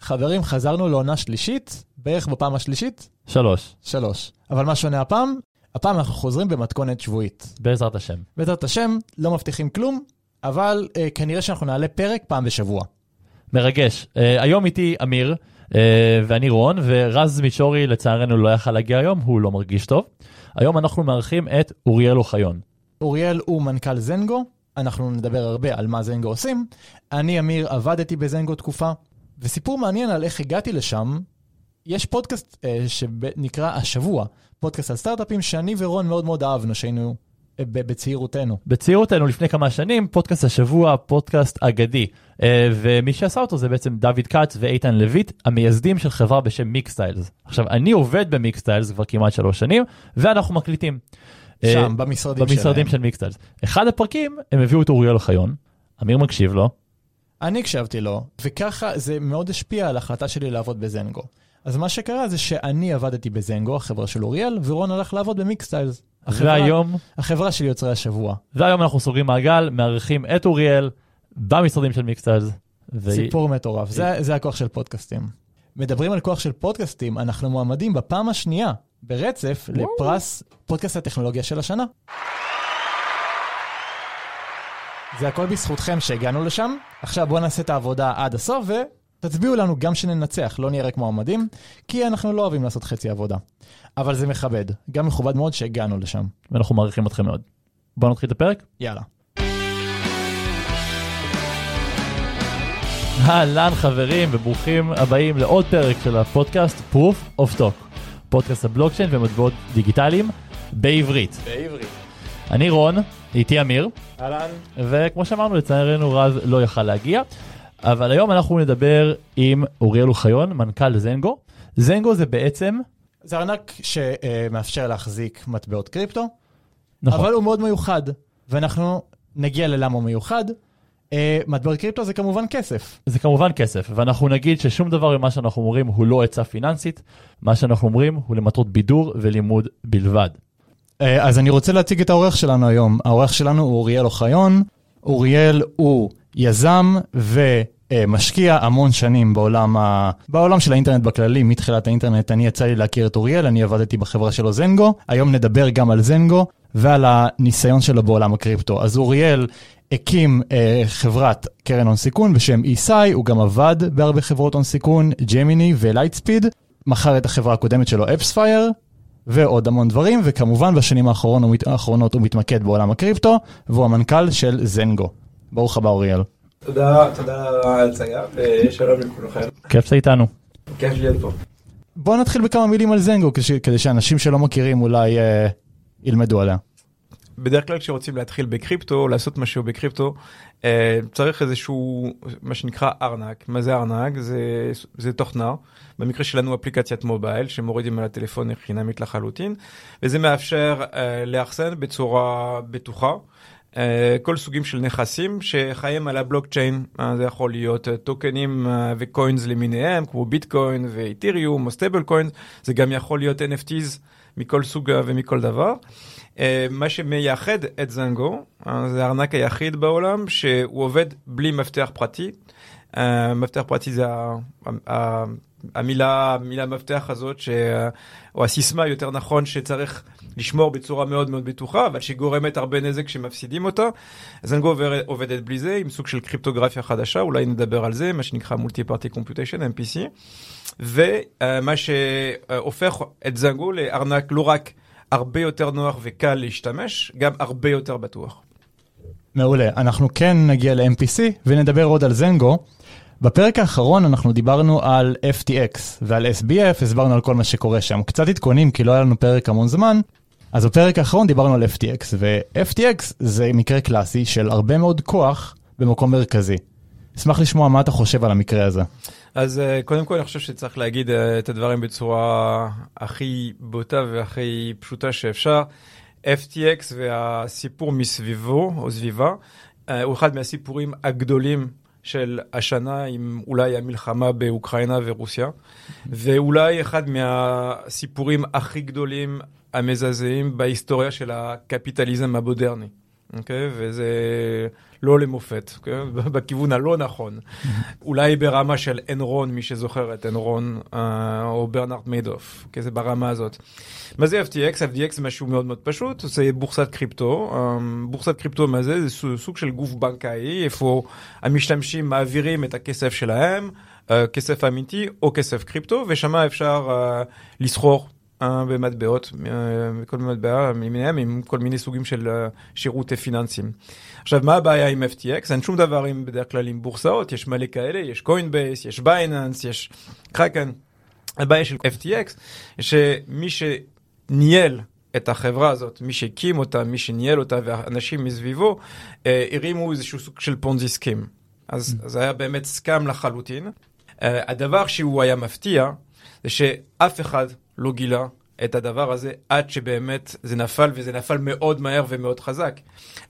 חברים, חזרנו לעונה שלישית, בערך בפעם השלישית, שלוש, שלוש. אבל מה שונה הפעם? הפעם אנחנו חוזרים במתכונת שבועית. בעזרת השם. בעזרת השם, לא מבטיחים כלום, אבל אה, כנראה שאנחנו נעלה פרק פעם בשבוע. מרגש. Uh, היום איתי אמיר uh, ואני רון, ורז מישורי לצערנו לא יכל להגיע היום, הוא לא מרגיש טוב. היום אנחנו מארחים את אוריאל אוחיון. אוריאל הוא מנכ"ל זנגו, אנחנו נדבר הרבה על מה זנגו עושים. אני, אמיר, עבדתי בזנגו תקופה, וסיפור מעניין על איך הגעתי לשם, יש פודקאסט אה, שנקרא השבוע, פודקאסט על סטארט-אפים שאני ורון מאוד מאוד אהבנו, שהיינו אה, בצעירותנו. בצעירותנו לפני כמה שנים, פודקאסט השבוע, פודקאסט אגדי. Uh, ומי שעשה אותו זה בעצם דוד כץ ואיתן לויט, המייסדים של חברה בשם מיקסטיילס. עכשיו, אני עובד במיקסטיילס כבר כמעט שלוש שנים, ואנחנו מקליטים. שם, Uh, במשרדים, במשרדים. של מיקסטיילס. אחד הפרקים, הם הביאו את אוריאל אוחיון, אמיר מקשיב לו, אני הקשבתי לו, וככה זה מאוד השפיע על ההחלטה שלי לעבוד בזנגו. אז מה שקרה זה שאני עבדתי בזנגו, החברה של אוריאל, ורון הלך לעבוד במיקסטיילס. החברה, והיום, החברה של יוצרי השבוע. והיום אנחנו סוגרים מעגל, מארחים את אוריאל במשרדים של מיקסטיילס. ו- סיפור מטורף, זה, זה הכוח של פודקאסטים. מדברים על כוח של פודקאסטים, אנחנו מועמדים בפעם השנייה ברצף לפרס פודקאסט הטכנולוגיה של השנה. זה הכל בזכותכם שהגענו לשם. עכשיו בואו נעשה את העבודה עד הסוף ותצביעו לנו גם שננצח, לא נהיה רק מועמדים, כי אנחנו לא אוהבים לעשות חצי עבודה. אבל זה מכבד, גם מכובד מאוד שהגענו לשם. ואנחנו מעריכים אתכם מאוד. בואו נתחיל את הפרק. יאללה. אהלן חברים וברוכים הבאים לעוד פרק של הפודקאסט Proof of Talk. פודקאסט הבלוקצ'יין ומטבעות דיגיטליים בעברית. בעברית. אני רון, איתי אמיר, אהלן. וכמו שאמרנו לצערנו רז לא יכל להגיע. אבל היום אנחנו נדבר עם אוריאל אוחיון, מנכ"ל זנגו. זנגו זה בעצם, זה ארנק שמאפשר להחזיק מטבעות קריפטו, נכון, אבל הוא מאוד מיוחד, ואנחנו נגיע ללמה הוא מיוחד. אה, מטבעות קריפטו זה כמובן כסף. זה כמובן כסף, ואנחנו נגיד ששום דבר ממה שאנחנו אומרים הוא לא עצה פיננסית, מה שאנחנו אומרים הוא למטרות בידור ולימוד בלבד. אה, אז אני רוצה להציג את האורח שלנו היום. האורח שלנו הוא אוריאל אוחיון. אוריאל הוא יזם ומשקיע המון שנים בעולם, ה... בעולם של האינטרנט בכללי, מתחילת האינטרנט. אני יצא לי להכיר את אוריאל, אני עבדתי בחברה שלו זנגו. היום נדבר גם על זנגו ועל הניסיון שלו בעולם הקריפטו. אז אוריאל הקים אה, חברת קרן הון סיכון בשם איסאי, הוא גם עבד בהרבה חברות הון סיכון, ג'מיני ולייטספיד. מכר את החברה הקודמת שלו, אפספייר, ועוד המון דברים, וכמובן בשנים מת- האחרונות הוא מתמקד בעולם הקריפטו, והוא המנכ"ל של זנגו. ברוך הבא אוריאל. תודה, תודה על ההצגה, ושלום לכולכם. כיף שאתה איתנו. כיף להיות פה. בואו נתחיל בכמה מילים על ZenGo, כדי, כדי שאנשים שלא מכירים אולי אה, ילמדו עליה. בדרך כלל כשרוצים להתחיל בקריפטו, לעשות משהו בקריפטו, אה, צריך איזשהו, מה שנקרא ארנק. מה זה ארנק? זה, זה תוכנה. במקרה שלנו אפליקציית מובייל שמורידים על הטלפון חינמית לחלוטין, וזה מאפשר אה, לאחסן בצורה בטוחה. אה, כל סוגים של נכסים שחיים על הבלוקצ'יין, אה, זה יכול להיות טוקנים אה, ו-coins למיניהם, כמו ביטקוין ואיתיריום או stable coins, זה גם יכול להיות NFTs מכל סוג ומכל דבר. אה, מה שמייחד את זנגו, אה, זה הארנק היחיד בעולם שהוא עובד בלי מפתח פרטי. אה, מפתח פרטי זה המילה, המילה מפתח הזאת, ש... או הסיסמה יותר נכון, שצריך לשמור בצורה מאוד מאוד בטוחה, אבל שגורמת הרבה נזק כשמפסידים אותה. זנגו עובד- עובדת בלי זה, עם סוג של קריפטוגרפיה חדשה, אולי נדבר על זה, מה שנקרא מולטי פארטי קומפיוטיישן, MPC. ומה שהופך את זנגו לארנק לא רק הרבה יותר נוח וקל להשתמש, גם הרבה יותר בטוח. מעולה. אנחנו כן נגיע ל-MPC ונדבר עוד על זנגו. בפרק האחרון אנחנו דיברנו על FTX ועל SBF, הסברנו על כל מה שקורה שם. קצת עדכונים כי לא היה לנו פרק המון זמן. אז בפרק האחרון דיברנו על FTX, ו-FTX זה מקרה קלאסי של הרבה מאוד כוח במקום מרכזי. אשמח לשמוע מה אתה חושב על המקרה הזה. אז אה, קודם כל אני חושב שצריך להגיד אה, את הדברים בצורה הכי בוטה והכי פשוטה שאפשר. FTX והסיפור מסביבו או סביבה אה, הוא אחד מהסיפורים הגדולים של השנה עם אולי המלחמה באוקראינה ורוסיה ואולי אחד מהסיפורים הכי גדולים המזעזעים בהיסטוריה של הקפיטליזם המודרני. אוקיי? וזה לא למופת, אוקיי? בכיוון הלא נכון. אולי ברמה של אנרון, מי שזוכר את אנרון, אה, או ברנרד מיידוף, אוקיי? זה ברמה הזאת. מה זה FTX? FTX זה משהו מאוד מאוד פשוט, זה בורסת קריפטו. אה, בורסת קריפטו מה זה? זה סוג של גוף בנקאי, איפה המשתמשים מעבירים את הכסף שלהם, אה, כסף אמיתי או כסף קריפטו, ושם אפשר אה, לסחור במטבעות, אה, כל מיני מטבע למיניהם, עם כל מיני סוגים של אה, שירות פיננסיים. עכשיו, מה הבעיה עם FTX? אין שום דבר עם, בדרך כלל עם בורסאות, יש מלא כאלה, יש Coinbase, יש Binance, יש קרקן. הבעיה של FTX, שמי שניהל את החברה הזאת, מי שהקים אותה, מי שניהל אותה והאנשים מסביבו, אה, הרימו איזשהו סוג של Ponzi scheme. אז mm. זה היה באמת scam לחלוטין. Uh, הדבר שהוא היה מפתיע, זה שאף אחד לא גילה את הדבר הזה עד שבאמת זה נפל, וזה נפל מאוד מהר ומאוד חזק.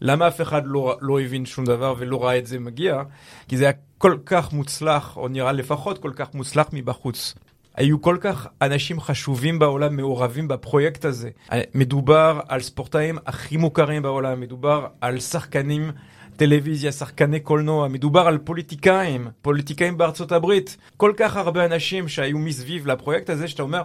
למה אף אחד לא, לא הבין שום דבר ולא ראה את זה מגיע? כי זה היה כל כך מוצלח, או נראה לפחות כל כך מוצלח מבחוץ. היו כל כך אנשים חשובים בעולם מעורבים בפרויקט הזה. מדובר על ספורטאים הכי מוכרים בעולם, מדובר על שחקנים טלוויזיה, שחקני קולנוע, מדובר על פוליטיקאים, פוליטיקאים בארצות הברית. כל כך הרבה אנשים שהיו מסביב לפרויקט הזה, שאתה אומר,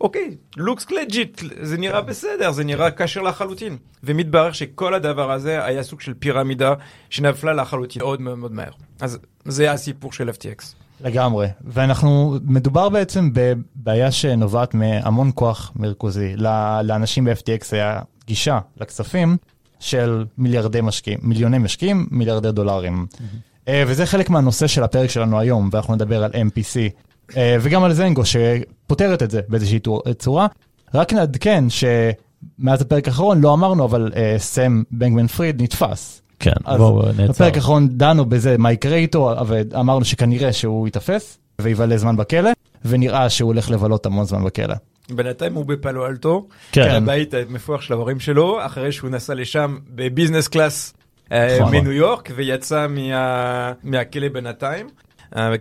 אוקיי, looks legit, זה נראה בסדר, זה נראה כשר לחלוטין. ומתברר שכל הדבר הזה היה סוג של פירמידה שנפלה לחלוטין מאוד מאוד מאוד מהר. אז זה הסיפור של FTX. לגמרי, ואנחנו, מדובר בעצם בבעיה שנובעת מהמון כוח ריכוזי. לאנשים ב-FTX היה גישה לכספים של מיליארדי משקיעים, מיליוני משקיעים, מיליארדי דולרים. Mm-hmm. וזה חלק מהנושא של הפרק שלנו היום, ואנחנו נדבר על MPC, וגם על זנגו שפותרת את זה באיזושהי צורה. רק נעדכן שמאז הפרק האחרון לא אמרנו, אבל אה, סם בנגמן פריד נתפס. כן, בואו נעצר. בפרק האחרון דנו בזה מה יקרה איתו, ואמרנו שכנראה שהוא ייתפס ויבלה זמן בכלא, ונראה שהוא הולך לבלות המון זמן בכלא. בינתיים הוא בפלו אלטו, כן. הבית המפוח של ההורים שלו, אחרי שהוא נסע לשם בביזנס קלאס אה, נכון. מניו יורק ויצא מה... מהכלא בינתיים.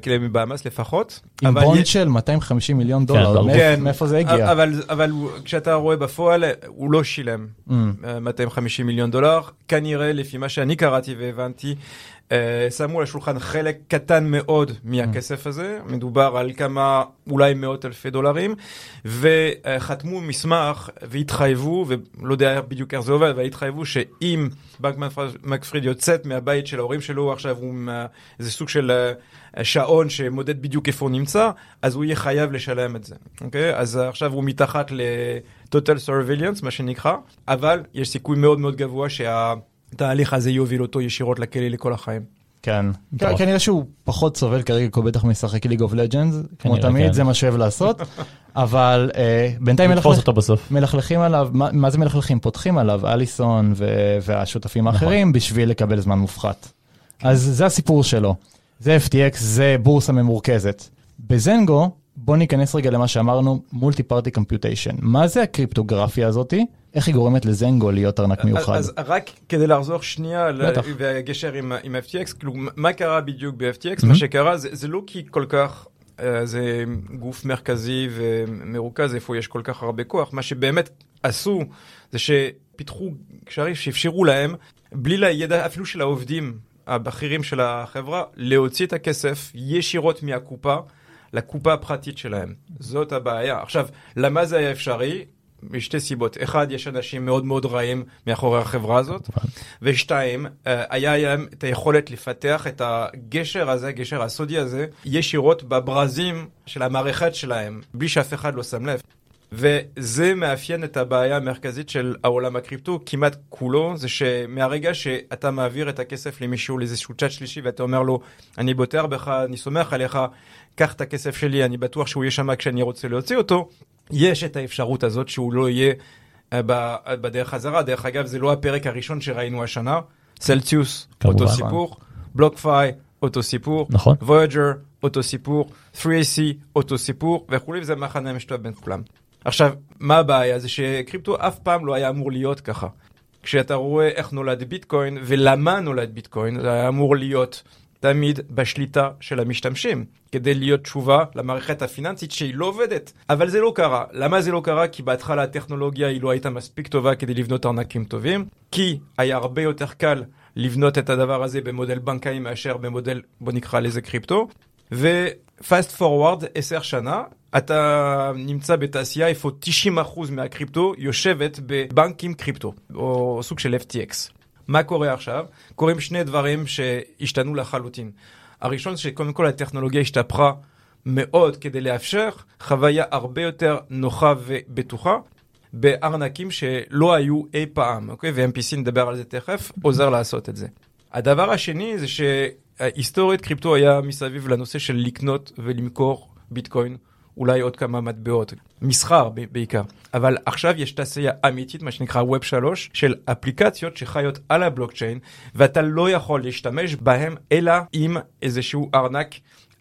כאילו מבאמאס לפחות. עם בונד של 250 מיליון דולר, כן, מאיפה זה הגיע? אבל, אבל כשאתה רואה בפועל, הוא לא שילם mm. 250 מיליון דולר, כנראה לפי מה שאני קראתי והבנתי, אה, שמו על השולחן חלק קטן מאוד מהכסף הזה, מדובר על כמה, אולי מאות אלפי דולרים, וחתמו מסמך והתחייבו, ולא יודע בדיוק איך זה עובד, והתחייבו שאם בנק מקפריד יוצאת מהבית של ההורים שלו, עכשיו הוא איזה סוג של אה, שעון שמודד בדיוק איפה הוא נמצא, אז הוא יהיה חייב לשלם את זה, אוקיי? אז עכשיו הוא מתחת ל-total surveillance, מה שנקרא, אבל יש סיכוי מאוד מאוד גבוה שה... התהליך הזה יוביל אותו ישירות לכלא לכל החיים. כן, כנראה שהוא פחות סובל כרגע, כי הוא בטח משחק ליג אוף לג'אנס, כמו תמיד, כן. זה מה שאוהב לעשות, אבל אה, בינתיים מלכלכים עליו, מה זה מלכלכים? פותחים עליו, אליסון והשותפים נכון. האחרים, בשביל לקבל זמן מופחת. כן. אז זה הסיפור שלו, זה FTX, זה בורסה ממורכזת. בזנגו, בוא ניכנס רגע למה שאמרנו, מולטי פארטי קומפיוטיישן. מה זה הקריפטוגרפיה הזאתי? איך היא גורמת לזנגו להיות ארנק מיוחד? אז רק כדי לחזור שנייה והגשר עם, FTX, כאילו מה קרה בדיוק ב-FTX? מה שקרה זה, זה לא כי כל כך אה, זה גוף מרכזי ומרוכז איפה יש כל כך הרבה כוח, מה שבאמת עשו זה שפיתחו קשרים שאפשרו להם, בלי לידע אפילו של העובדים הבכירים של החברה, להוציא את הכסף ישירות מהקופה. לקופה הפרטית שלהם. זאת הבעיה. עכשיו, למה זה היה אפשרי? משתי סיבות. אחד, יש אנשים מאוד מאוד רעים מאחורי החברה הזאת, ושתיים, אה, היה להם את היכולת לפתח את הגשר הזה, הגשר הסודי הזה, ישירות בברזים של המערכת שלהם, בלי שאף אחד לא שם לב. וזה מאפיין את הבעיה המרכזית של העולם הקריפטו כמעט כולו, זה שמהרגע שאתה מעביר את הכסף למישהו לאיזשהו צ'אט שלישי ואתה אומר לו, אני בוטר בך, אני סומך עליך, קח את הכסף שלי, אני בטוח שהוא יהיה שם כשאני רוצה להוציא אותו, יש את האפשרות הזאת שהוא לא יהיה אה, בדרך חזרה. דרך אגב, זה לא הפרק הראשון שראינו השנה. צלציוס, אותו סיפור, בלוקפיי, אותו סיפור, נכון. וויג'ר, אותו סיפור, 3AC, אותו סיפור, וכולי, וזה מחנה משותף בין כולם. עכשיו, מה הבעיה? זה שקריפטו אף פעם לא היה אמור להיות ככה. כשאתה רואה איך נולד ביטקוין ולמה נולד ביטקוין, זה היה אמור להיות תמיד בשליטה של המשתמשים, כדי להיות תשובה למערכת הפיננסית שהיא לא עובדת. אבל זה לא קרה. למה זה לא קרה? כי בהתחלה הטכנולוגיה היא לא הייתה מספיק טובה כדי לבנות ארנקים טובים, כי היה הרבה יותר קל לבנות את הדבר הזה במודל בנקאי מאשר במודל, בוא נקרא לזה קריפטו. ופאסט פורוורד, עשר שנה, אתה נמצא בתעשייה איפה 90% מהקריפטו יושבת בבנקים קריפטו, או סוג של FTX. מה קורה עכשיו? קורים שני דברים שהשתנו לחלוטין. הראשון שקודם כל הטכנולוגיה השתפרה מאוד כדי לאפשר חוויה הרבה יותר נוחה ובטוחה בארנקים שלא היו אי פעם, אוקיי? ו-MPC נדבר על זה תכף, עוזר לעשות את זה. הדבר השני זה שהיסטורית קריפטו היה מסביב לנושא של לקנות ולמכור ביטקוין אולי עוד כמה מטבעות, מסחר בעיקר. אבל עכשיו יש תעשייה אמיתית, מה שנקרא Web 3, של אפליקציות שחיות על הבלוקצ'יין, ואתה לא יכול להשתמש בהם אלא עם איזשהו ארנק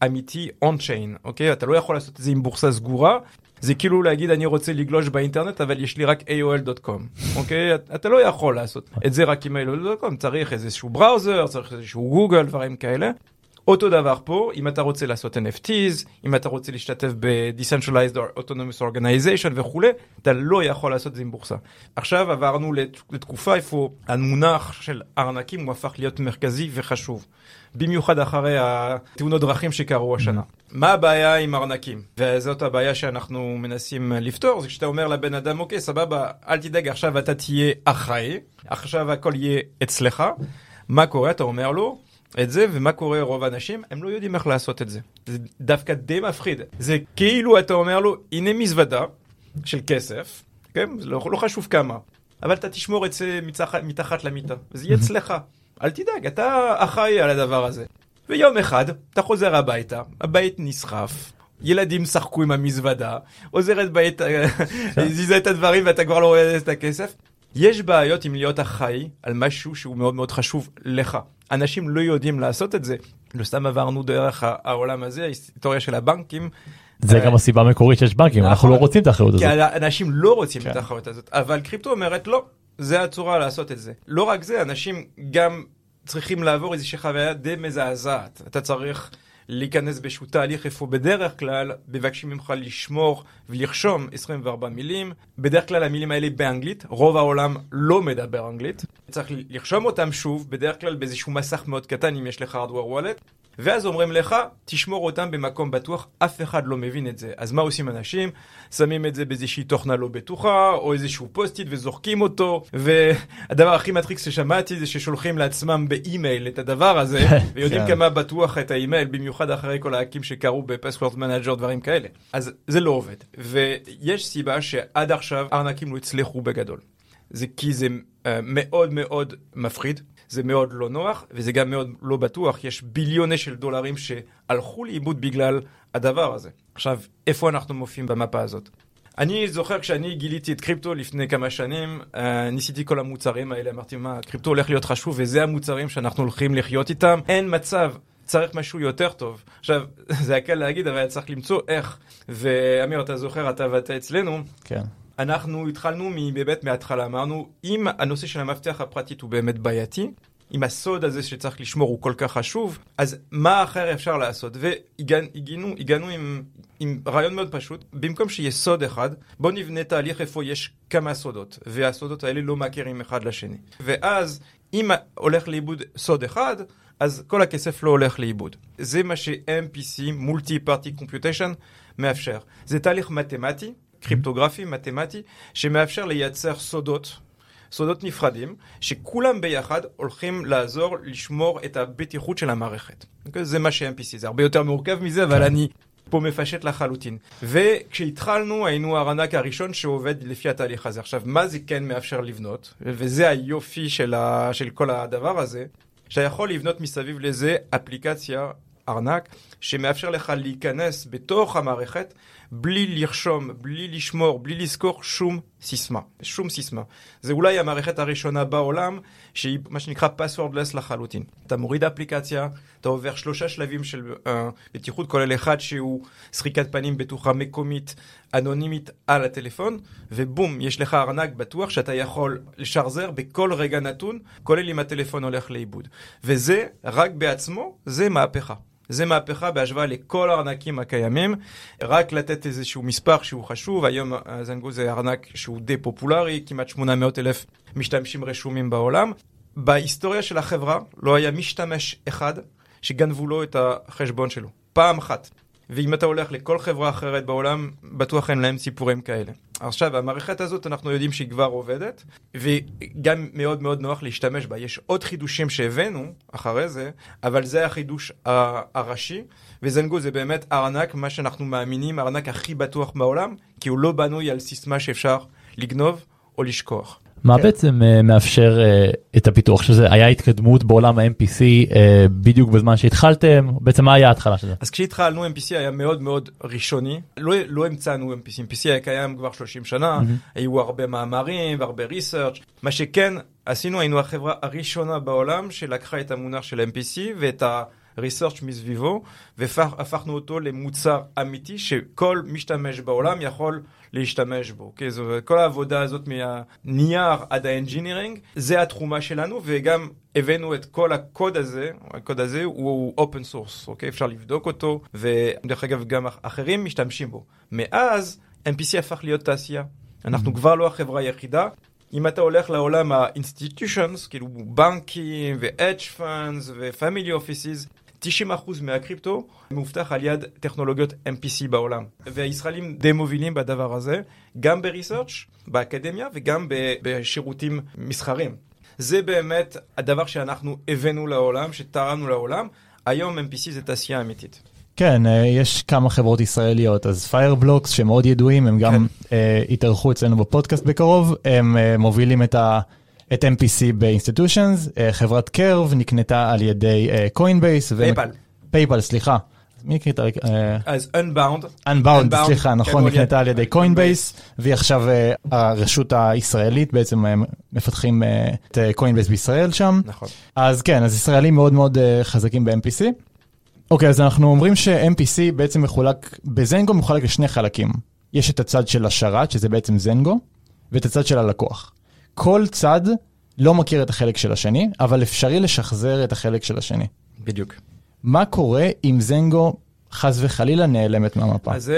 אמיתי און-צ'יין, אוקיי? אתה לא יכול לעשות את זה עם בורסה סגורה. זה כאילו להגיד אני רוצה לגלוש באינטרנט אבל יש לי רק AOL.com, אוקיי? אתה לא יכול לעשות את זה רק עם AOL.com, צריך איזשהו בראוזר, צריך איזשהו גוגל, דברים כאלה. אותו דבר פה, אם אתה רוצה לעשות NFTs, אם אתה רוצה להשתתף ב-Decentralized or Autonomous Organization וכולי, אתה לא יכול לעשות את זה עם בורסה. עכשיו עברנו לתקופה איפה המונח של ארנקים הוא הפך להיות מרכזי וחשוב. במיוחד אחרי התאונות דרכים שקרו השנה. מה הבעיה עם ארנקים? וזאת הבעיה שאנחנו מנסים לפתור, זה כשאתה אומר לבן אדם, אוקיי, סבבה, אל תדאג, עכשיו אתה תהיה אחראי, עכשיו הכל יהיה אצלך. מה קורה? אתה אומר לו, את זה, ומה קורה רוב האנשים? הם לא יודעים איך לעשות את זה. זה דווקא די מפחיד. זה כאילו אתה אומר לו, הנה מזוודה של כסף, כן? זה לא, לא חשוב כמה, אבל אתה תשמור את זה מתחת, מתחת למיטה, וזה יהיה אצלך. אל תדאג, אתה אחראי על הדבר הזה. ויום אחד, אתה חוזר הביתה, הבית נסחף, ילדים שחקו עם המזוודה, עוזרת בית, הזיזה את הדברים ואתה כבר לא רואה את הכסף. יש בעיות עם להיות אחראי על משהו שהוא מאוד מאוד חשוב לך. אנשים לא יודעים לעשות את זה. לא סתם עברנו דרך העולם הזה, ההיסטוריה של הבנקים. זה גם הסיבה המקורית שיש בנקים, אנחנו לא נכון. רוצים את האחריות הזאת. כי אנשים לא רוצים את כן. האחריות הזאת, אבל קריפטו אומרת לא, זה הצורה לעשות את זה. לא רק זה, אנשים גם צריכים לעבור איזושהי חוויה די מזעזעת. אתה צריך להיכנס באיזשהו תהליך איפה בדרך כלל מבקשים ממך לשמור ולרשום 24 מילים. בדרך כלל המילים האלה באנגלית, רוב העולם לא מדבר אנגלית. צריך לרשום אותם שוב, בדרך כלל באיזשהו מסך מאוד קטן אם יש לך hardware wallet. ואז אומרים לך, תשמור אותם במקום בטוח, אף אחד לא מבין את זה. אז מה עושים אנשים? שמים את זה באיזושהי תוכנה לא בטוחה, או איזשהו Post-it וזורקים אותו, והדבר הכי מטריף ששמעתי זה ששולחים לעצמם באימייל את הדבר הזה, ויודעים כן. כמה בטוח את האימייל, במיוחד אחרי כל ההקים שקרו ב-password manager, דברים כאלה. אז זה לא עובד. ויש סיבה שעד עכשיו ארנקים לא הצליחו בגדול. זה כי זה uh, מאוד מאוד מפחיד, זה מאוד לא נוח, וזה גם מאוד לא בטוח. יש ביליוני של דולרים שהלכו לאיבוד בגלל הדבר הזה. עכשיו, איפה אנחנו מופיעים במפה הזאת? אני זוכר כשאני גיליתי את קריפטו לפני כמה שנים, uh, ניסיתי כל המוצרים האלה, אמרתי, מה, קריפטו הולך להיות חשוב, וזה המוצרים שאנחנו הולכים לחיות איתם. אין מצב, צריך משהו יותר טוב. עכשיו, זה הקל להגיד, אבל צריך למצוא איך. ואמיר, אתה זוכר, אתה ואתה אצלנו. כן. אנחנו התחלנו באמת מההתחלה, אמרנו, אם הנושא של המפתח הפרטית הוא באמת בעייתי, אם הסוד הזה שצריך לשמור הוא כל כך חשוב, אז מה אחר אפשר לעשות? והגענו הגענו עם, עם רעיון מאוד פשוט, במקום שיהיה סוד אחד, בוא נבנה תהליך איפה יש כמה סודות, והסודות האלה לא מכירים אחד לשני. ואז אם הולך לאיבוד סוד אחד, אז כל הכסף לא הולך לאיבוד. זה מה ש-MPC, Multi-Party Computation, מאפשר. זה תהליך מתמטי קריפטוגרפי, מתמטי, שמאפשר לייצר סודות, סודות נפרדים, שכולם ביחד הולכים לעזור לשמור את הבטיחות של המערכת. אוקיי? זה מה ש-MPC, זה הרבה יותר מורכב מזה, אבל כן. אני פה מפשט לחלוטין. וכשהתחלנו היינו הארנק הראשון שעובד לפי התהליך הזה. עכשיו, מה זה כן מאפשר לבנות? וזה היופי של, ה... של כל הדבר הזה, שאתה יכול לבנות מסביב לזה אפליקציה ארנק, שמאפשר לך להיכנס בתוך המערכת בלי לרשום, בלי לשמור, בלי לזכור שום סיסמה. שום סיסמה. זה אולי המערכת הראשונה בעולם שהיא מה שנקרא passwordless לחלוטין. אתה מוריד אפליקציה, אתה עובר שלושה שלבים של uh, בטיחות, כולל אחד שהוא סריקת פנים בטוחה מקומית, אנונימית על הטלפון, ובום, יש לך ארנק בטוח שאתה יכול לשחזר בכל רגע נתון, כולל אם הטלפון הולך לאיבוד. וזה, רק בעצמו, זה מהפכה. זה מהפכה בהשוואה לכל הארנקים הקיימים. רק לתת איזשהו מספר שהוא חשוב, היום זנגו זה ארנק שהוא די פופולרי, כמעט 800 אלף משתמשים רשומים בעולם. בהיסטוריה של החברה לא היה משתמש אחד שגנבו לו את החשבון שלו. פעם אחת. ואם אתה הולך לכל חברה אחרת בעולם, בטוח אין להם סיפורים כאלה. עכשיו, המערכת הזאת, אנחנו יודעים שהיא כבר עובדת, וגם מאוד מאוד נוח להשתמש בה. יש עוד חידושים שהבאנו אחרי זה, אבל זה החידוש הראשי, וזנגו זה באמת ארנק, מה שאנחנו מאמינים, הארנק הכי בטוח בעולם, כי הוא לא בנוי על סיסמה שאפשר לגנוב או לשכוח. מה כן. בעצם uh, מאפשר uh, את הפיתוח של זה? היה התקדמות בעולם ה-MPC uh, אה, בדיוק בזמן שהתחלתם? בעצם מה היה ההתחלה של זה? אז כשהתחלנו MPC היה מאוד מאוד ראשוני, לא, לא המצאנו MPC, MPC היה קיים כבר 30 שנה, mm-hmm. היו הרבה מאמרים והרבה ריסרצ', מה שכן עשינו, היינו החברה הראשונה בעולם שלקחה את המונח של MPC ואת ה... ריסרצ' מסביבו, והפכנו אותו למוצר אמיתי שכל משתמש בעולם יכול להשתמש בו. Okay? זו, כל העבודה הזאת מהנייר עד האנג'ינירינג, זה התרומה שלנו, וגם הבאנו את כל הקוד הזה, הקוד הזה הוא open source, אוקיי? אפשר לבדוק אותו, ודרך אגב גם אחרים משתמשים בו. מאז, MPC הפך להיות תעשייה. אנחנו mm-hmm. כבר לא החברה היחידה. אם אתה הולך לעולם ה-institutions, כאילו בנקים ו- hedge funds ו-family offices, 90% מהקריפטו מאובטח על ידי טכנולוגיות MPC בעולם. והישראלים די מובילים בדבר הזה, גם ב-research, באקדמיה וגם בשירותים מסחרים. זה באמת הדבר שאנחנו הבאנו לעולם, שתרמנו לעולם. היום MPC זה תעשייה אמיתית. כן, אה, יש כמה חברות ישראליות, אז Fireblocks שמאוד ידועים, הם גם כן. uh, התארחו אצלנו בפודקאסט בקרוב, הם uh, מובילים את ה... את MPC ב-institutions, אה, חברת Curv נקנתה על ידי Coinbase. PayPal. PayPal, סליחה. מי הקריטה? אה, אז Unbound. Unbound, סליחה, נכון, נקנתה על ידי Coinbase, והיא עכשיו אה, הרשות הישראלית, בעצם מפתחים את Coinbase בישראל שם. נכון. אז כן, אז ישראלים מאוד מאוד חזקים ב-MPC. אוקיי, אז אנחנו אומרים ש-MPC בעצם מחולק, ב-ZenGo מחולק לשני חלקים. יש את הצד של השרת, שזה בעצם ZenGo, ואת הצד של הלקוח. כל צד לא מכיר את החלק של השני, אבל אפשרי לשחזר את החלק של השני. בדיוק. מה קורה אם זנגו חס וחלילה נעלמת מהמפה? אז זו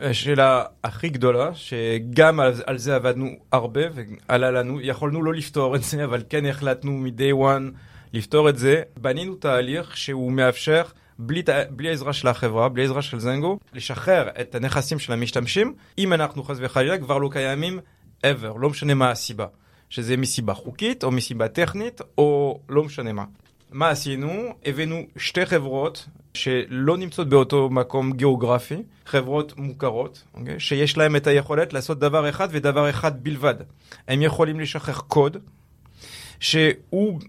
השאלה הכי גדולה, שגם על, על זה עבדנו הרבה ועלה לנו, יכולנו לא לפתור את זה, אבל כן החלטנו מ-day one לפתור את זה. בנינו תהליך שהוא מאפשר בלי, בלי העזרה של החברה, בלי העזרה של זנגו, לשחרר את הנכסים של המשתמשים, אם אנחנו חס וחלילה כבר לא קיימים ever, לא משנה מה הסיבה. שזה מסיבה חוקית או מסיבה טכנית או לא משנה מה. מה עשינו? הבאנו שתי חברות שלא נמצאות באותו מקום גיאוגרפי, חברות מוכרות, okay? אוקיי? שיש להן את היכולת לעשות דבר אחד ודבר אחד בלבד. הם יכולים לשחרר קוד, שהוא,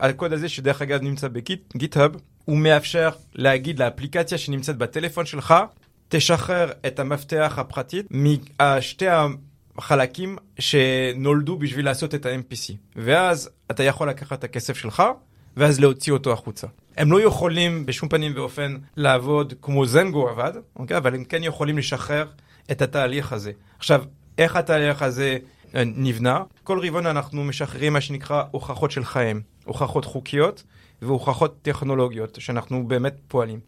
הקוד הזה שדרך אגב נמצא בגיט-האב, הוא מאפשר להגיד לאפליקציה שנמצאת בטלפון שלך, תשחרר את המפתח הפרטית משתי חלקים שנולדו בשביל לעשות את ה-MPC. ואז אתה יכול לקחת את הכסף שלך, ואז להוציא אותו החוצה. הם לא יכולים בשום פנים ואופן לעבוד כמו זנגו עבד, אוקיי? אבל הם כן יכולים לשחרר את התהליך הזה. עכשיו, איך התהליך הזה אה, נבנה? כל רבעון אנחנו משחררים מה שנקרא הוכחות של חיים, הוכחות חוקיות והוכחות טכנולוגיות, שאנחנו באמת פועלים.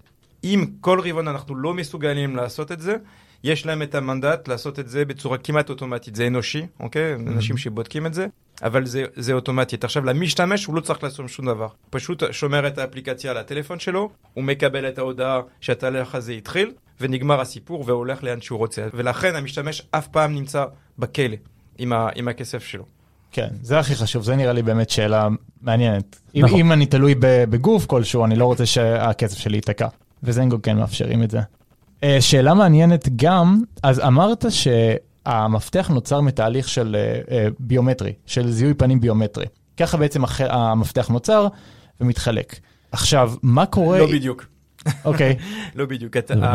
אם כל רבעון אנחנו לא מסוגלים לעשות את זה, יש להם את המנדט לעשות את זה בצורה כמעט אוטומטית. זה אנושי, אוקיי? Mm-hmm. אנשים שבודקים את זה, אבל זה, זה אוטומטית. עכשיו, למשתמש הוא לא צריך לעשות שום דבר. פשוט שומר את האפליקציה על הטלפון שלו, הוא מקבל את ההודעה שהתהליך הזה התחיל, ונגמר הסיפור והולך לאן שהוא רוצה. ולכן המשתמש אף פעם נמצא בכלא עם, ה, עם הכסף שלו. כן, זה הכי חשוב, זה נראה לי באמת שאלה מעניינת. נכון. אם, אם אני תלוי בגוף כלשהו, אני לא רוצה שהכסף שלי ייתקע. וזנגו כן מאפשרים את זה. אה, שאלה מעניינת גם, אז אמרת שהמפתח נוצר מתהליך של אה, אה, ביומטרי, של זיהוי פנים ביומטרי. ככה בעצם המפתח נוצר ומתחלק. עכשיו, מה קורה... לא בדיוק. אוקיי, לא בדיוק. לא.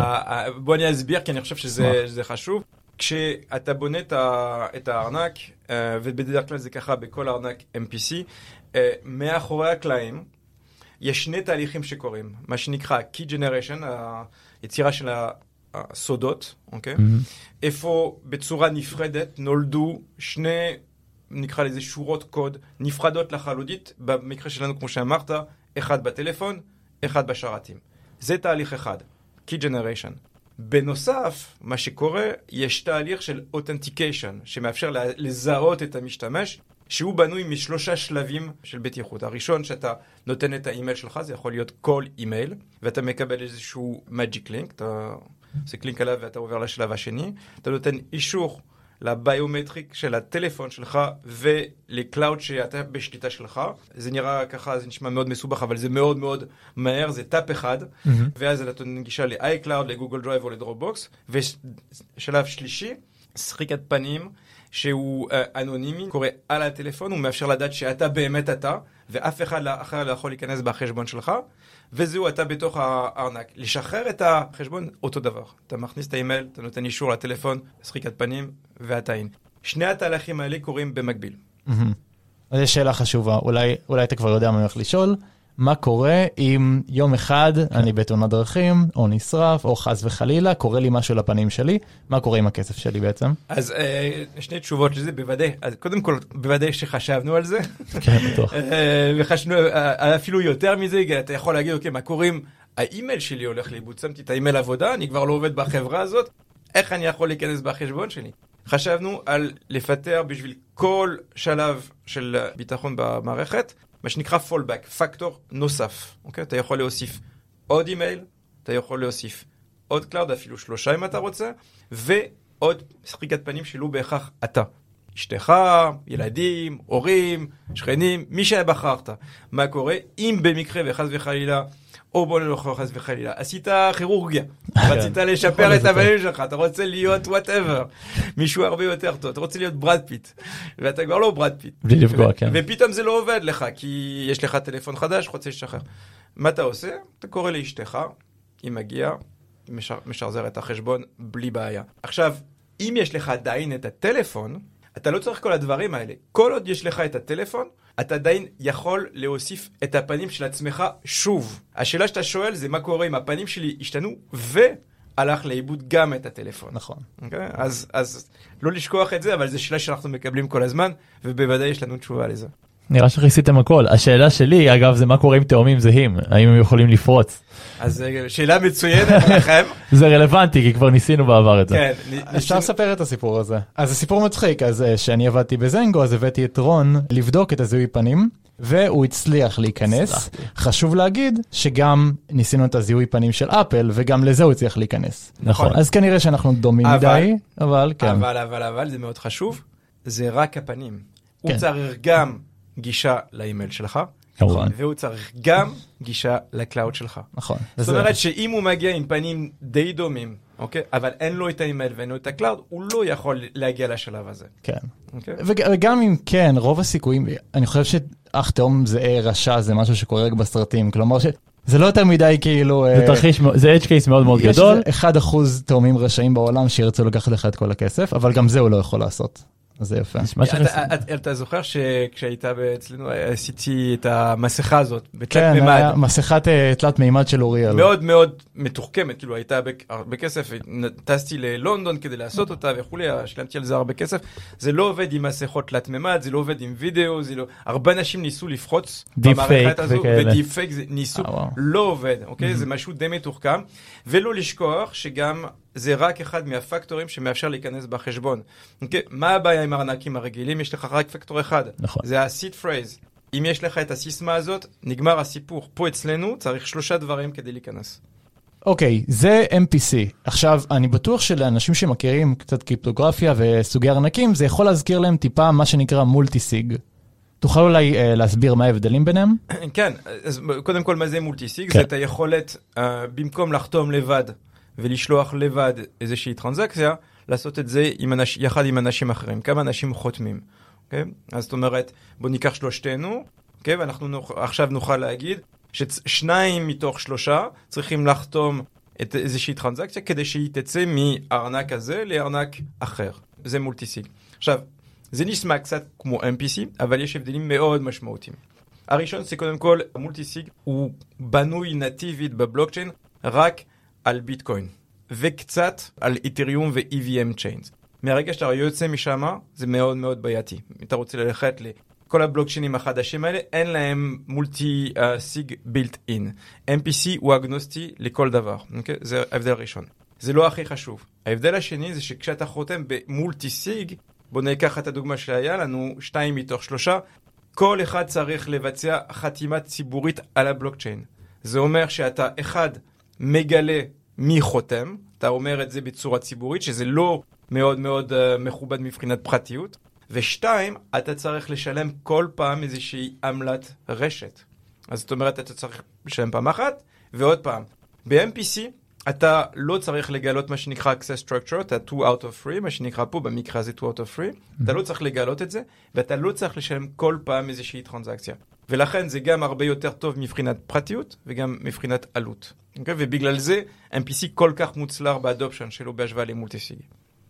בוא אני אסביר, כי אני חושב שזה חשוב. כשאתה בונה את הארנק, ובדרך כלל זה ככה בכל ארנק MPC, מאחורי הקלעים יש שני תהליכים שקורים, מה שנקרא Key Generation, היצירה של הסודות, אוקיי? איפה בצורה נפרדת נולדו שני, נקרא לזה שורות קוד, נפרדות לחלוטית, במקרה שלנו, כמו שאמרת, אחד בטלפון, אחד בשרתים. זה תהליך אחד, Key Generation. בנוסף, מה שקורה, יש תהליך של Authentication, שמאפשר לזהות את המשתמש, שהוא בנוי משלושה שלבים של בטיחות. הראשון, שאתה נותן את האימייל שלך, זה יכול להיות כל אימייל, ואתה מקבל איזשהו magic link, אתה עושה קלינק עליו ואתה עובר לשלב השני, אתה נותן אישור ל-biometric של הטלפון שלך ול-cloud שאתה בשליטה שלך. זה נראה ככה, זה נשמע מאוד מסובך, אבל זה מאוד מאוד מהר, זה tap אחד, ואז אתה נותן גישה ל-iCloud, ל-Google Drive או ל-Dropbox. ושלב שלישי, סריקת פנים. שהוא אה, אנונימי, קורא על הטלפון, הוא מאפשר לדעת שאתה באמת אתה, ואף אחד לא- אחר לא יכול להיכנס בחשבון שלך, וזהו, אתה בתוך הארנק. לשחזר את החשבון, אותו דבר. אתה מכניס את האימייל, אתה נותן אישור לטלפון, סריקת פנים, ואתה אין. שני התהליכים האלה קורים במקביל. אז יש שאלה חשובה, אולי, אולי אתה כבר יודע מה הולך לשאול. מה קורה אם יום אחד אני בתאונת דרכים, או נשרף, או חס וחלילה, קורה לי משהו לפנים שלי, מה קורה עם הכסף שלי בעצם? אז אה, שני תשובות לזה, בוודאי. אז קודם כל, בוודאי שחשבנו על זה. כן, בטוח. אה, וחשבנו אה, אפילו יותר מזה, אתה יכול להגיד, אוקיי, מה קורה אם האימייל שלי הולך לאיבוד? שמתי את האימייל עבודה, אני כבר לא עובד בחברה הזאת, איך אני יכול להיכנס בחשבון שלי? חשבנו על לפתח בשביל כל שלב של ביטחון במערכת, מה שנקרא fallback, factor נוסף, אוקיי? אתה יכול להוסיף עוד אימייל, אתה יכול להוסיף עוד cloud, אפילו שלושה אם אתה רוצה, ועוד סריקת פנים שלא בהכרח אתה. אשתך, ילדים, הורים, שכנים, מי שבחרת. מה קורה אם במקרה וחס וחלילה, או בוא נלך חס וחלילה, עשית כירורגיה, רצית לשפר את לספר. הבנים שלך, אתה רוצה להיות whatever, מישהו הרבה יותר טוב, אתה רוצה להיות ברד פיט, ואתה כבר לא ברד פיט. בלי לפגוע, כן. ופתאום זה לא עובד לך, כי יש לך טלפון חדש, רוצה לשחזר. מה אתה עושה? אתה קורא לאשתך, היא מגיעה, משר, משחזר את החשבון בלי בעיה. עכשיו, אם יש לך עדיין את הטלפון, אתה לא צריך כל הדברים האלה. כל עוד יש לך את הטלפון, אתה עדיין יכול להוסיף את הפנים של עצמך שוב. השאלה שאתה שואל זה מה קורה אם הפנים שלי השתנו והלך לאיבוד גם את הטלפון. נכון. אוקיי? אז, אז לא לשכוח את זה, אבל זו שאלה שאנחנו מקבלים כל הזמן, ובוודאי יש לנו תשובה לזה. נראה שכיסיתם הכל. השאלה שלי, אגב, זה מה קורה עם תאומים זהים, האם הם יכולים לפרוץ? אז אה, שאלה מצוינת לכם. זה רלוונטי, כי כבר ניסינו בעבר את זה. כן, נ- אפשר לספר את הסיפור הזה. אז זה סיפור מצחיק, אז אה, שאני עבדתי בזנגו, אז הבאתי את רון לבדוק את הזיהוי פנים, והוא הצליח להיכנס. חשוב להגיד שגם ניסינו את הזיהוי פנים של אפל, וגם לזה הוא הצליח להיכנס. נכון. אז כנראה שאנחנו דומים אבל- מדי, אבל כן. אבל, אבל, אבל, זה מאוד חשוב, זה רק הפנים. הוא כן. צריך גם גישה לאימייל שלך, כמובן. והוא צריך גם גישה ל-cloud שלך. נכון. זאת אומרת שאם הוא מגיע עם פנים די דומים, אוקיי? אבל אין לו את האימייל ואין לו את ה-cloud, הוא לא יכול להגיע לשלב הזה, כן. אוקיי? וג- וגם אם כן, רוב הסיכויים, אני חושב שאח תאום זהה רשע זה משהו שקורה רק בסרטים, כלומר שזה לא יותר מדי כאילו... זה אה, תרחיש, זה edge case מאוד מאוד יש גדול. איזה 1% תאומים רשעים בעולם שירצו לקחת לך את כל הכסף, אבל גם זה הוא לא יכול לעשות. זה יפה. אתה- שכס- אתה- זוכר שכשהיית אצלנו עשיתי את המסכה הזאת, בתלת כן, מימד, היה מסכת אה, תלת מימד של אוריאל. מאוד מאוד מתוחכמת, כאילו הייתה הרבה- כסף, טסתי ללונדון כדי לעשות אותה וכולי, שילמתי על זה הרבה כסף. זה לא עובד עם מסכות תלת מימד, זה לא עובד עם וידאו, זה לא... הרבה אנשים ניסו Deep במערכת הזו. ודיפ פייק זה ניסו, אה. לא עובד, אוקיי? זה משהו די מתוחכם. ולא לשכוח שגם זה רק אחד מהפקטורים שמאפשר להיכנס בחשבון. אוקיי? מה הבעיה עם הארנקים הרגילים? יש לך רק פקטור אחד. נכון. זה ה-seed phrase. אם יש לך את הסיסמה הזאת, נגמר הסיפור. פה אצלנו צריך שלושה דברים כדי להיכנס. אוקיי, זה MPC. עכשיו, אני בטוח שלאנשים שמכירים קצת קריפטוגרפיה וסוגי ארנקים, זה יכול להזכיר להם טיפה מה שנקרא מולטי סיג. תוכל אולי אה, להסביר מה ההבדלים ביניהם? כן, אז קודם כל מה זה מולטיסיג? כן. זה את היכולת, uh, במקום לחתום לבד ולשלוח לבד איזושהי טרנזקציה, לעשות את זה עם אנש, יחד עם אנשים אחרים. כמה אנשים חותמים, אוקיי? אז זאת אומרת, בוא ניקח שלושתנו, אוקיי? ואנחנו נוכ... עכשיו נוכל להגיד, ששניים מתוך שלושה צריכים לחתום את איזושהי טרנזקציה כדי שהיא תצא מארנק הזה לארנק אחר. זה מולטיסיג. עכשיו, זה נשמע קצת כמו MPC, אבל יש הבדלים מאוד משמעותיים. הראשון זה קודם כל, המולטיסיג הוא בנוי נטיבית בבלוקצ'יין רק על ביטקוין, וקצת על איתריום ו-EVM Chains. מהרגע שאתה יוצא משם, זה מאוד מאוד בעייתי. אם אתה רוצה ללכת לכל הבלוקצ'יינים החדשים האלה, אין להם מולטי סיג בילט אין. MPC הוא אגנוסטי לכל דבר, אוקיי? זה ההבדל הראשון. זה לא הכי חשוב. ההבדל השני זה שכשאתה חותם במולטי סיג, בוא ניקח את הדוגמה שהיה לנו, שתיים מתוך שלושה, כל אחד צריך לבצע חתימה ציבורית על הבלוקצ'יין. זה אומר שאתה, אחד, מגלה מי חותם, אתה אומר את זה בצורה ציבורית, שזה לא מאוד מאוד uh, מכובד מבחינת פרטיות, ושתיים, אתה צריך לשלם כל פעם איזושהי עמלת רשת. אז זאת אומרת, אתה צריך לשלם פעם אחת, ועוד פעם. ב-MPC אתה לא צריך לגלות מה שנקרא access structure, אתה 2 out of 3, מה שנקרא פה במקרה הזה 2 out of 3, mm-hmm. אתה לא צריך לגלות את זה, ואתה לא צריך לשלם כל פעם איזושהי טרנזקציה. ולכן זה גם הרבה יותר טוב מבחינת פרטיות וגם מבחינת עלות. Okay? אוקיי? ובגלל זה MPC כל כך מוצלח באדופשן שלו בהשוואה למולטיסיג.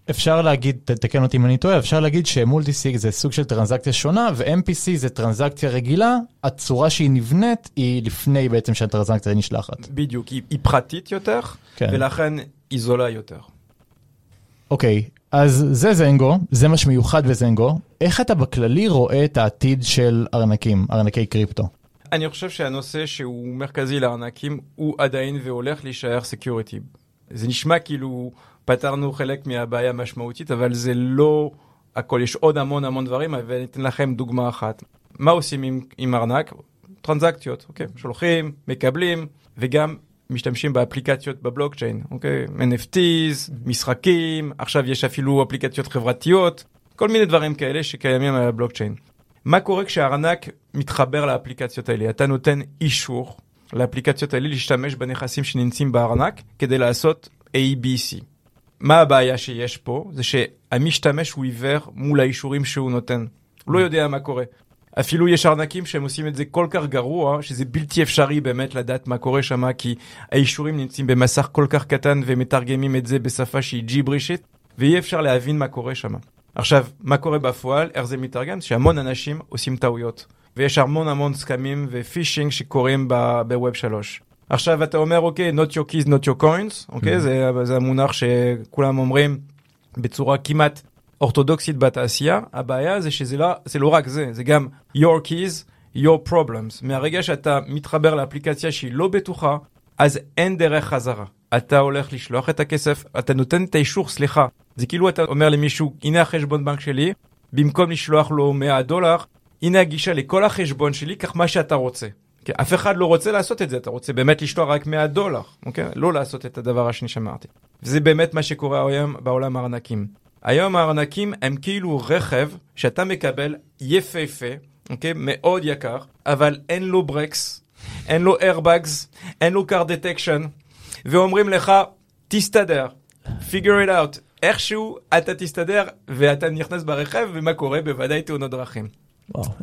אפשר להגיד, תתקן אותי אם אני טועה, אפשר להגיד שמולטיסיג זה סוג של טרנזקציה שונה, ו-MPC זה טרנזקציה רגילה, הצורה שהיא נבנית היא לפני בעצם שה transaction נשלחת. בדיוק, היא, היא פרטית יותר, כן. ולכן היא זולה יותר. אוקיי, אז זה זנגו, זה מה שמיוחד בזנגו. איך אתה בכללי רואה את העתיד של ארנקים, ארנקי קריפטו? אני חושב שהנושא שהוא מרכזי לארנקים הוא עדיין והולך להישאר security. זה נשמע כאילו פתרנו חלק מהבעיה המשמעותית, אבל זה לא הכל, יש עוד המון המון דברים, ואני אתן לכם דוגמה אחת. מה עושים עם, עם ארנק? טרנזקציות, אוקיי? שולחים, מקבלים, וגם משתמשים באפליקציות בבלוקצ'יין, אוקיי? NFTs, משחקים, עכשיו יש אפילו אפליקציות חברתיות, כל מיני דברים כאלה שקיימים על הבלוקצ'יין. מה קורה כשהארנק מתחבר לאפליקציות האלה? אתה נותן אישור לאפליקציות האלה להשתמש בנכסים שנמצאים בארנק כדי לעשות ABC. מה הבעיה שיש פה? זה שהמשתמש הוא עיוור מול האישורים שהוא נותן. הוא לא יודע מה קורה. אפילו יש ארנקים שהם עושים את זה כל כך גרוע, שזה בלתי אפשרי באמת לדעת מה קורה שם, כי האישורים נמצאים במסך כל כך קטן ומתרגמים את זה בשפה שהיא ג'יברישית, ואי אפשר להבין מה קורה שם. עכשיו, מה קורה בפועל, איך זה מתרגם? שהמון אנשים עושים טעויות. ויש המון המון סכמים ופישינג שקורים בווב 3. עכשיו אתה אומר, אוקיי, not your keys, not your coins, אוקיי? Mm-hmm. זה, זה המונח שכולם אומרים בצורה כמעט אורתודוקסית בתעשייה. הבעיה זה שזה לא, זה לא רק זה, זה גם your keys, your problems. מהרגע שאתה מתחבר לאפליקציה שהיא לא בטוחה, אז אין דרך חזרה. אתה הולך לשלוח את הכסף, אתה נותן את האישור, סליחה. זה כאילו אתה אומר למישהו, הנה החשבון בנק שלי, במקום לשלוח לו 100 דולר, הנה הגישה לכל החשבון שלי, קח מה שאתה רוצה. כי אף אחד לא רוצה לעשות את זה, אתה רוצה באמת לשלוח רק 100 דולר, אוקיי? לא לעשות את הדבר השני שאמרתי. וזה באמת מה שקורה היום בעולם הארנקים. היום הארנקים הם כאילו רכב שאתה מקבל יפהפה, אוקיי? מאוד יקר, אבל אין לו ברקס, אין לו airbags, אין לו car detection, ואומרים לך, תסתדר, figure it out. איכשהו אתה תסתדר ואתה נכנס ברכב ומה קורה? בוודאי תאונות דרכים.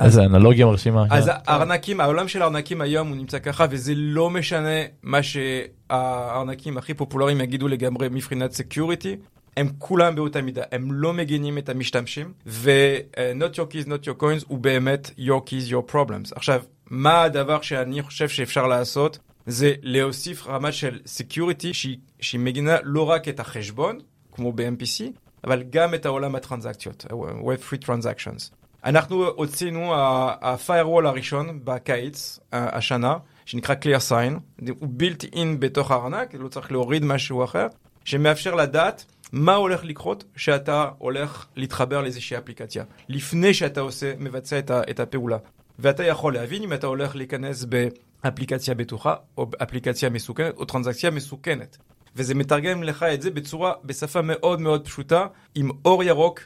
איזה אנלוגיה מרשימה. אז הארנקים, העולם של הארנקים היום הוא נמצא ככה, וזה לא משנה מה שהארנקים הכי פופולריים יגידו לגמרי מבחינת security. הם כולם באותה מידה, הם לא מגינים את המשתמשים, ו- not your keys, not your coins הוא באמת your keys, your problems. עכשיו, מה הדבר שאני חושב שאפשר לעשות? זה להוסיף רמה של security שהיא, שהיא מגינה לא רק את החשבון, כמו ב- MPC, אבל גם את העולם הטרנזקציות, Web3 Transactions. אנחנו הוצאנו ה-firewall הראשון בקיץ השנה, שנקרא clear sign, הוא built in בתוך הארנק, לא צריך להוריד משהו אחר, שמאפשר לדעת מה הולך לקרות שאתה הולך להתחבר לאיזושהי אפליקציה, לפני שאתה עושה, מבצע את, את הפעולה. ואתה יכול להבין אם אתה הולך להיכנס באפליקציה בטוחה, או אפליקציה מסוכנת, או טרנזקציה מסוכנת. וזה מתרגם לך את זה בצורה, בשפה מאוד מאוד פשוטה, עם אור ירוק,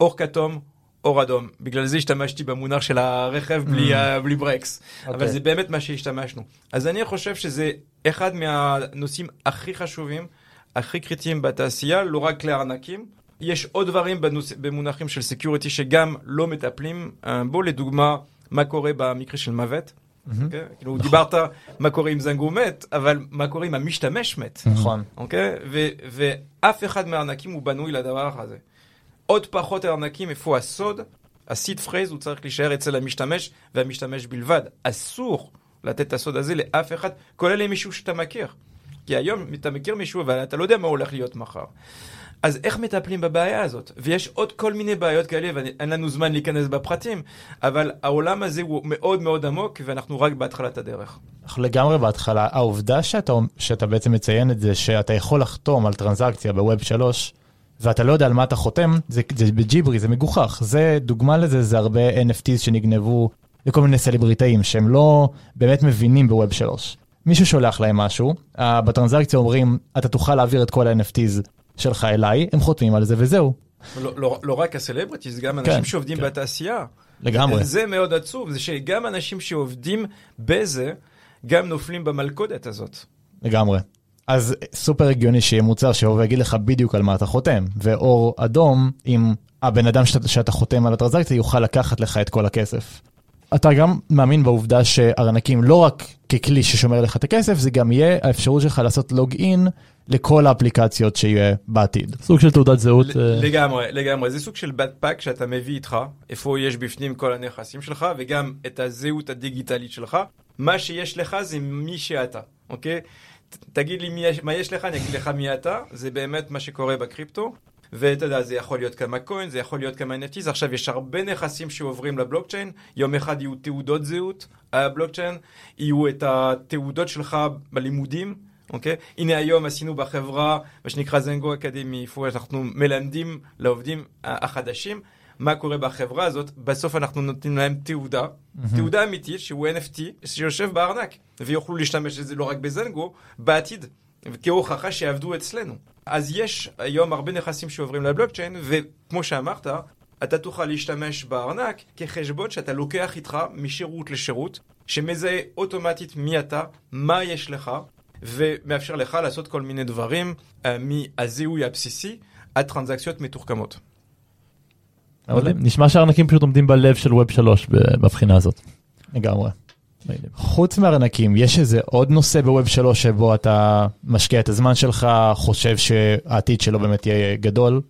אור כתום, אור אדום. בגלל זה השתמשתי במונח של הרכב בלי, mm. בלי ברקס. Okay. אבל אוקיי. זה באמת מה שהשתמשנו. אז אני חושב שזה אחד מהנושאים הכי חשובים, הכי קריטיים בתעשייה, לא רק כלפי ארנקים. יש עוד דברים בנוס... במונחים של security שגם לא מטפלים uh, בו, לדוגמה, מה קורה במקרה של מוות. אוקיי? כאילו, דיברת מה קורה אם זנגו מת, אבל מה קורה אם המשתמש מת. נכון. אוקיי? ואף אחד מהארנקים הוא בנוי לדבר הזה. עוד פחות הארנקים, איפה הסוד? ה seed phrase הוא צריך להישאר אצל המשתמש והמשתמש בלבד. אסור לתת את הסוד הזה לאף אחד, כולל למישהו שאתה מכיר. כי היום אתה מכיר מישהו אבל אתה לא יודע מה הולך להיות מחר. אז איך מטפלים בבעיה הזאת? ויש עוד כל מיני בעיות כאלה, ואין לנו זמן להיכנס בפרטים, אבל העולם הזה הוא מאוד מאוד עמוק, ואנחנו רק בהתחלת הדרך. אנחנו לגמרי בהתחלה. העובדה שאתה, שאתה בעצם מציין את זה, שאתה יכול לחתום על טרנזקציה בווב 3, ואתה לא יודע על מה אתה חותם, זה, זה בג'יברי, זה מגוחך. זה, דוגמה לזה, זה הרבה NFTs שנגנבו לכל מיני סלבריטאים, שהם לא באמת מבינים בווב 3. מישהו שולח להם משהו, uh, בטרנזקציה אומרים, אתה תוכל להעביר את כל ה-NFTs שלך אליי, הם חותמים על זה וזהו. לא, לא, לא רק הסלבריטיז, גם אנשים כן, שעובדים כן. בתעשייה. לגמרי. זה מאוד עצוב, זה שגם אנשים שעובדים בזה, גם נופלים במלכודת הזאת. לגמרי. אז סופר הגיוני שיהיה מוצר שיבוא ויגיד לך בדיוק על מה אתה חותם, ואור אדום, אם הבן אדם שאתה, שאתה חותם על הטרנזקציה יוכל לקחת לך את כל הכסף. אתה גם מאמין בעובדה שארנקים לא רק ככלי ששומר לך את הכסף, זה גם יהיה האפשרות שלך לעשות לוג אין לכל האפליקציות שיהיה בעתיד. סוג של תעודת זהות. אה, לגמרי, לגמרי. זה סוג של בדפק שאתה מביא איתך, איפה יש בפנים כל הנכסים שלך, וגם את הזהות הדיגיטלית שלך. מה שיש לך זה מי שאתה, אוקיי? תגיד לי מי, מה יש לך, אני אגיד לך מי אתה, זה באמת מה שקורה בקריפטו. ואתה יודע, זה יכול להיות כמה קוין, זה יכול להיות כמה NFTs, עכשיו יש הרבה נכסים שעוברים לבלוקצ'יין, יום אחד יהיו תעודות זהות על הבלוקצ'יין, יהיו את התעודות שלך בלימודים, אוקיי? הנה היום עשינו בחברה, מה שנקרא זנגו אקדמי, אנחנו מלמדים לעובדים החדשים. מה קורה בחברה הזאת, בסוף אנחנו נותנים להם תעודה, mm-hmm. תעודה אמיתית שהוא NFT, שיושב בארנק, ויוכלו להשתמש בזה לא רק בזנגו, בעתיד, כהוכחה שיעבדו אצלנו. אז יש היום הרבה נכסים שעוברים לבלוקצ'יין, וכמו שאמרת, אתה תוכל להשתמש בארנק כחשבון שאתה לוקח איתך משירות לשירות, שמזהה אוטומטית מי אתה, מה יש לך, ומאפשר לך לעשות כל מיני דברים uh, מהזיהוי הבסיסי עד טרנזקציות מתוחכמות. נשמע שהארנקים פשוט עומדים בלב של ווב 3 בבחינה הזאת. לגמרי. חוץ מארנקים, יש איזה עוד נושא בווב 3 שבו אתה משקיע את הזמן שלך, חושב שהעתיד שלו באמת יהיה גדול?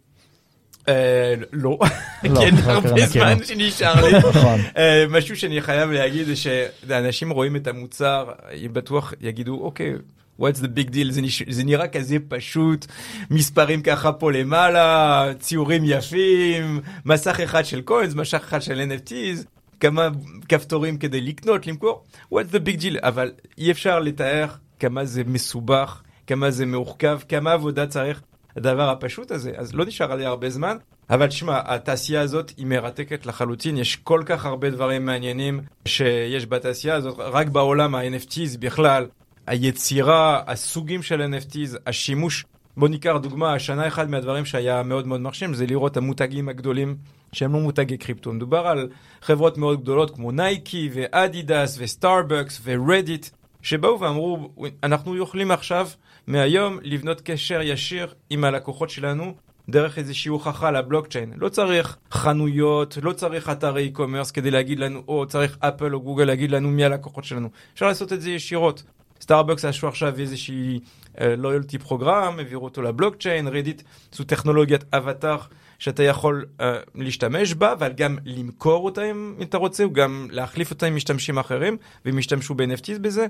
אה, לא, לא, כי אין הרבה זמן שנשאר לי. נכון. אה, משהו שאני חייב להגיד זה שאנשים רואים את המוצר, בטוח יגידו, אוקיי, what's the big deal, זה, נש... זה נראה כזה פשוט, מספרים ככה פה למעלה, ציורים יפים, מסך אחד של קוינס, מסך אחד של NFTs, כמה כפתורים כדי לקנות, למכור, what's the big deal, אבל אי אפשר לתאר כמה זה מסובך, כמה זה מורכב, כמה עבודה צריך הדבר הפשוט הזה, אז לא נשאר עליה הרבה זמן. אבל תשמע, התעשייה הזאת היא מרתקת לחלוטין, יש כל כך הרבה דברים מעניינים שיש בתעשייה הזאת, רק בעולם ה- NFTs בכלל, היצירה, הסוגים של NFTs, השימוש. בוא ניקח דוגמה, השנה אחד מהדברים שהיה מאוד מאוד מרשים זה לראות המותגים הגדולים שהם לא מותגי קריפטו. מדובר על חברות מאוד גדולות כמו נייקי ואדידס וסטארבקס ורדיט, שבאו ואמרו, אנחנו יכולים עכשיו, מהיום, לבנות קשר ישיר עם הלקוחות שלנו דרך איזושהי הוכחה לבלוקצ'יין. לא צריך חנויות, לא צריך אתרי e-commerce כדי להגיד לנו, או צריך אפל או גוגל להגיד לנו מי הלקוחות שלנו. אפשר לעשות את זה ישירות. סטארבקס עשו עכשיו איזושהי loyalty uh, program, העבירו אותו לבלוקצ'יין, רדיט זו טכנולוגיית אבטר שאתה יכול uh, להשתמש בה, אבל גם למכור אותה אם אתה רוצה, וגם להחליף אותה עם משתמשים אחרים, והם ישתמשו ב-NFTs בזה.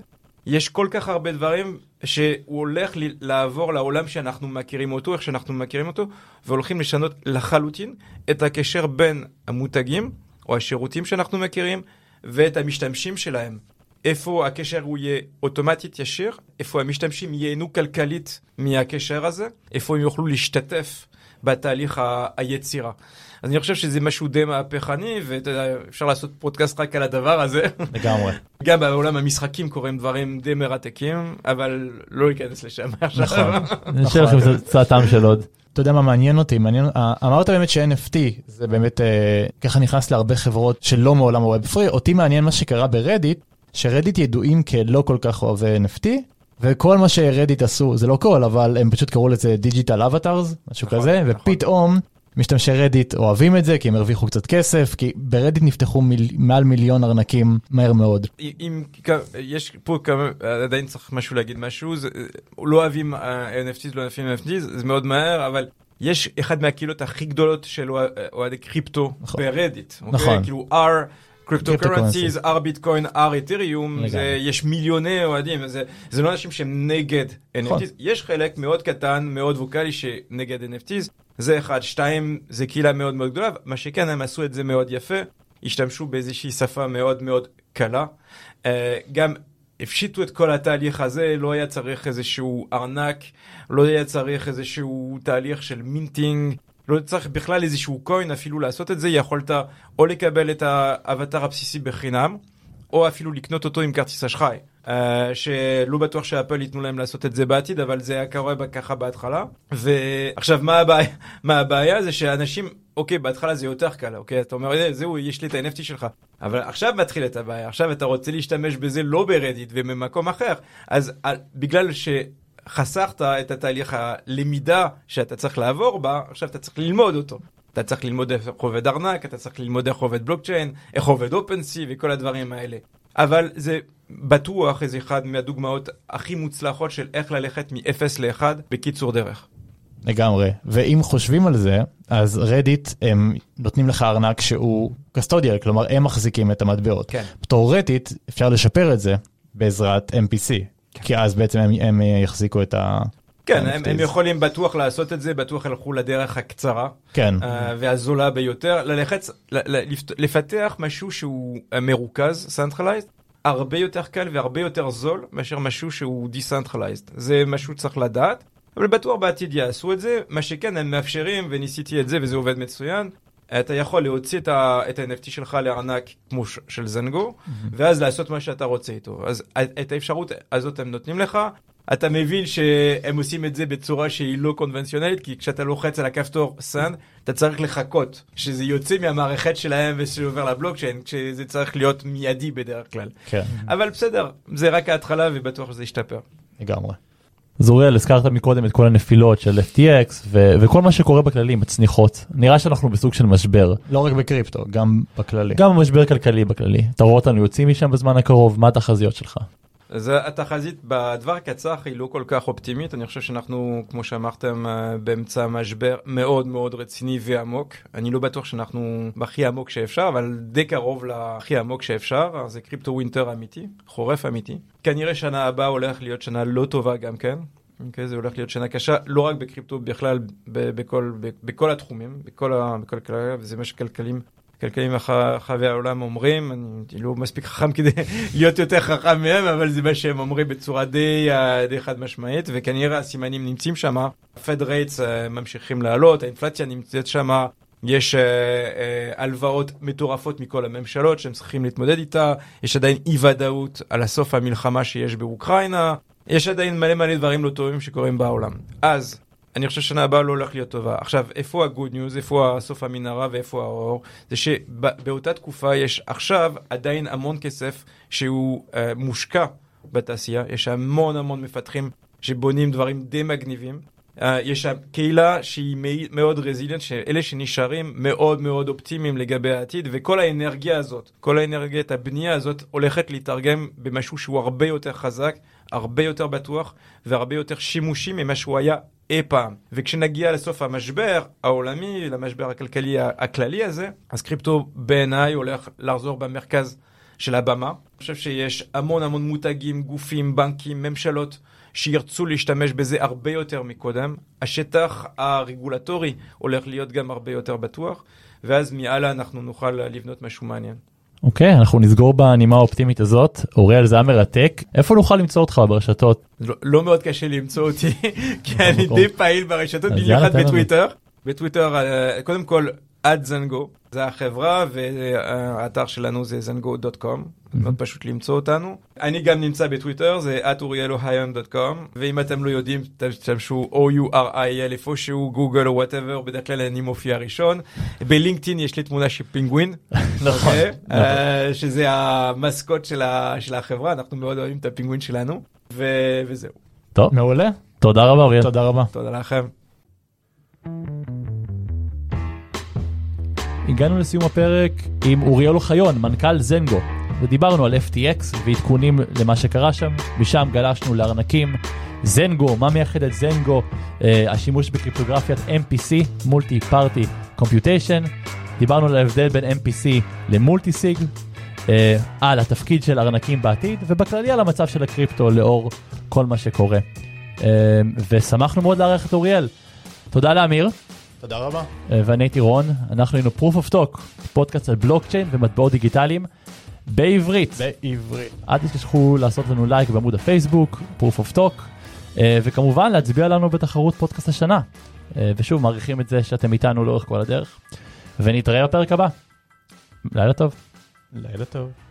יש כל כך הרבה דברים שהוא הולך לעבור לעולם שאנחנו מכירים אותו, איך שאנחנו מכירים אותו, והולכים לשנות לחלוטין את הקשר בין המותגים או השירותים שאנחנו מכירים ואת המשתמשים שלהם. איפה הקשר הוא יהיה אוטומטית ישיר, איפה המשתמשים ייהנו כלכלית מהקשר הזה, איפה הם יוכלו להשתתף בתהליך ה- היצירה. אז אני חושב שזה משהו די מהפכני, ואפשר לעשות פודקאסט רק על הדבר הזה. לגמרי. גם בעולם המשחקים קורים דברים די מרתקים, אבל לא ניכנס לשם עכשיו. נכון. אני חושב ניתן לכם קצת טעם של עוד. אתה יודע מה מעניין אותי? מעניין, אה, אמרת באמת ש- NFT זה באמת אה, ככה נכנס להרבה חברות שלא מעולם ה Web3, אותי מעניין מה שקרה ברדיט, שרדיט ידועים כלא כל כך אוהבי NFT, וכל מה שרדיט עשו, זה לא כל, אבל הם פשוט קראו לזה digital avatars, משהו נכון, כזה, נכון. ופתאום משתמשי רדיט אוהבים את זה כי הם הרוויחו קצת כסף, כי ברדיט נפתחו מיל, מעל מיליון ארנקים מהר מאוד. אם יש פה כמה, עדיין צריך משהו להגיד משהו, זה, לא אוהבים uh, NFTs, לא אוהבים NFTs, זה מאוד מהר, אבל יש אחד מהקהילות הכי גדולות של אוהדי קריפטו נכון. ברדיט. אוקיי? נכון. Okay? כאילו R. קריפטו קורנסיז, R ביטקוין, R איתריום, יש מיליוני אוהדים, זה, זה לא אנשים שהם נגד נכון. NFTs, יש חלק מאוד קטן, מאוד ווקאלי שנגד NFTs, זה אחד, שתיים, זה קהילה מאוד מאוד גדולה, מה שכן, הם עשו את זה מאוד יפה, השתמשו באיזושהי שפה מאוד מאוד קלה, uh, גם הפשיטו את כל התהליך הזה, לא היה צריך איזשהו ארנק, לא היה צריך איזשהו תהליך של minting, לא צריך בכלל איזשהו coin אפילו לעשות את זה, יכולת או לקבל את האבטר הבסיסי בחינם, או אפילו לקנות אותו עם כרטיס אשראי. Uh, שלא בטוח שאפל ייתנו להם לעשות את זה בעתיד, אבל זה היה קורה ככה בהתחלה. ועכשיו, מה הבעיה? מה הבעיה זה שאנשים, אוקיי, בהתחלה זה יותר קל, אוקיי? אתה אומר, אה, זהו, יש לי את ה-NFT שלך. אבל עכשיו מתחיל את הבעיה, עכשיו אתה רוצה להשתמש בזה לא ברדיט וממקום אחר. אז בגלל ש... חסכת את התהליך הלמידה שאתה צריך לעבור בה, עכשיו אתה צריך ללמוד אותו. אתה צריך ללמוד איך עובד ארנק, אתה צריך ללמוד איך עובד בלוקצ'יין, איך עובד אופנסי וכל הדברים האלה. אבל זה בטוח איזה אחד מהדוגמאות הכי מוצלחות של איך ללכת מ-0 ל-1 בקיצור דרך. לגמרי, ואם חושבים על זה, אז רדיט הם נותנים לך ארנק שהוא custodial, כלומר הם מחזיקים את המטבעות. כן. תאורטית אפשר לשפר את זה בעזרת MPC. כי אז בעצם הם, הם יחזיקו את ה... כן, הם, הם יכולים בטוח לעשות את זה, בטוח הלכו לדרך הקצרה. כן. Uh, והזולה ביותר, ללכת, לפתח משהו שהוא מרוכז, centralized, הרבה יותר קל והרבה יותר זול מאשר משהו שהוא decentralized. זה משהו שצריך לדעת, אבל בטוח בעתיד יעשו את זה. מה שכן, הם מאפשרים, וניסיתי את זה וזה עובד מצוין, אתה יכול להוציא את ה- NFT שלך לארנק כמו של זנגו, mm-hmm. ואז לעשות מה שאתה רוצה איתו. אז את האפשרות הזאת הם נותנים לך. אתה מבין שהם עושים את זה בצורה שהיא לא קונבנציונלית, כי כשאתה לוחץ על הכפתור send, אתה צריך לחכות שזה יוצא מהמערכת שלהם ושזה עובר לבלוקצ'יין, כשזה צריך להיות מיידי בדרך כלל. כן. אבל בסדר, זה רק ההתחלה ובטוח שזה ישתפר. לגמרי. אז אוריאל, הזכרת מקודם את כל הנפילות של FTX ו- וכל מה שקורה בכללי עם הצניחות. נראה שאנחנו בסוג של משבר. לא רק בקריפטו, גם בכללי. גם משבר כלכלי בכללי. אתה רואה אותנו יוצאים משם בזמן הקרוב, מה התחזיות שלך? אז התחזית בטווח הקצר היא לא כל כך אופטימית, אני חושב שאנחנו, כמו שאמרתם, אה, באמצע משבר מאוד מאוד רציני ועמוק. אני לא בטוח שאנחנו הכי עמוק שאפשר, אבל די קרוב להכי עמוק שאפשר, זה crypto winter אמיתי, חורף אמיתי. כנראה שנה הבאה הולך להיות שנה לא טובה גם כן. Okay, אוקיי? זה הולך להיות שנה קשה, לא רק בקריפטו, בכלל בכל, בכל התחומים, בכל, בכל כלל, וזה מה שכלכלים כלכלים ברחבי העולם אומרים, אני לא מספיק חכם כדי להיות יותר חכם מהם, אבל זה מה שהם אומרים בצורה די, אה, די חד משמעית, וכנראה הסימנים נמצאים שם, הפד רייטס אה, ממשיכים לעלות, האינפלציה נמצאת שם, יש uh, הלוואות מטורפות מכל הממשלות שהם צריכים להתמודד איתה, יש עדיין אי ודאות על הסוף המלחמה שיש באוקראינה, יש עדיין מלא מלא דברים לא טובים שקורים בעולם. אז אני חושב ששנה הבאה לא הולך להיות טובה. עכשיו, איפה הגוד ניוז, איפה סוף המנהרה ואיפה האור? זה שבאותה תקופה יש עכשיו עדיין המון כסף שהוא uh, מושקע בתעשייה, יש המון המון מפתחים שבונים דברים די מגניבים. Uh, יש שם קהילה שהיא מאוד רזיליאנט, שאלה שנשארים מאוד מאוד אופטימיים לגבי העתיד, וכל האנרגיה הזאת, כל האנרגיית הבנייה הזאת הולכת להתרגם במשהו שהוא הרבה יותר חזק, הרבה יותר בטוח והרבה יותר שימושי ממה שהוא היה אי פעם. וכשנגיע לסוף המשבר העולמי, למשבר הכלכלי הכללי הזה, אז קריפטו בעיניי הולך לחזור במרכז של הבמה. אני חושב שיש המון המון מותגים, גופים, בנקים, ממשלות, שירצו להשתמש בזה הרבה יותר מקודם. השטח הרגולטורי הולך להיות גם הרבה יותר בטוח, ואז מעלה אנחנו נוכל לבנות משהו מעניין. אוקיי, אוקיי, אנחנו נסגור בנימה האופטימית הזאת. אוריאל זה היה מרתק. איפה נוכל למצוא אותך ברשתות? לא, לא מאוד קשה למצוא אותי, כי אני די פעיל ברשתות, במיוחד בטוויטר. בטוויטר, אה, קודם כל, at ZenGo, זה החברה, והאתר שלנו זה ZenGo.com, מאוד פשוט למצוא אותנו. אני גם נמצא בטוויטר, זה at Ouriel Ohayon, ואם אתם לא יודעים, תשתמשו O-U-R-I-L איפשהו, גוגל או whatever, בדרך כלל אני מופיע ראשון. בלינקדאין יש לי תמונה של פינגווין, נכון, אוקיי? נכון. אה, שזה המסקוט של החברה, אנחנו מאוד אוהבים את הפינגווין שלנו, וזהו. טוב, מעולה. תודה רבה אוריאל. תודה רבה. תודה לכם. הגענו לסיום הפרק עם אוריאל אוחיון, מנכ"ל זנגו, ודיברנו על FTX ועדכונים למה שקרה שם, משם גלשנו לארנקים, זנגו, מה מייחד את זנגו, אה, השימוש בקריפטוגרפיית MPC, multi-party computation, דיברנו על ההבדל בין MPC ל multi-sig, אה, על התפקיד של ארנקים בעתיד, ובכללי על המצב של הקריפטו לאור כל מה שקורה. אה, ושמחנו מאוד לארח את אוריאל. תודה לאמיר. תודה רבה. אה, ואני הייתי רון, אנחנו היינו Proof of Talk, פודקאסט על בלוקצ'יין ומטבעות דיגיטליים בעברית. בעברית. אל תשכחו לעשות לנו לייק בעמוד הפייסבוק, Proof of Talk, אה, וכמובן להצביע לנו בתחרות פודקאסט השנה. אה, ושוב, מעריכים את זה שאתם איתנו לאורך כל הדרך, ונתראה בפרק הבא. לילה טוב. לילה טוב.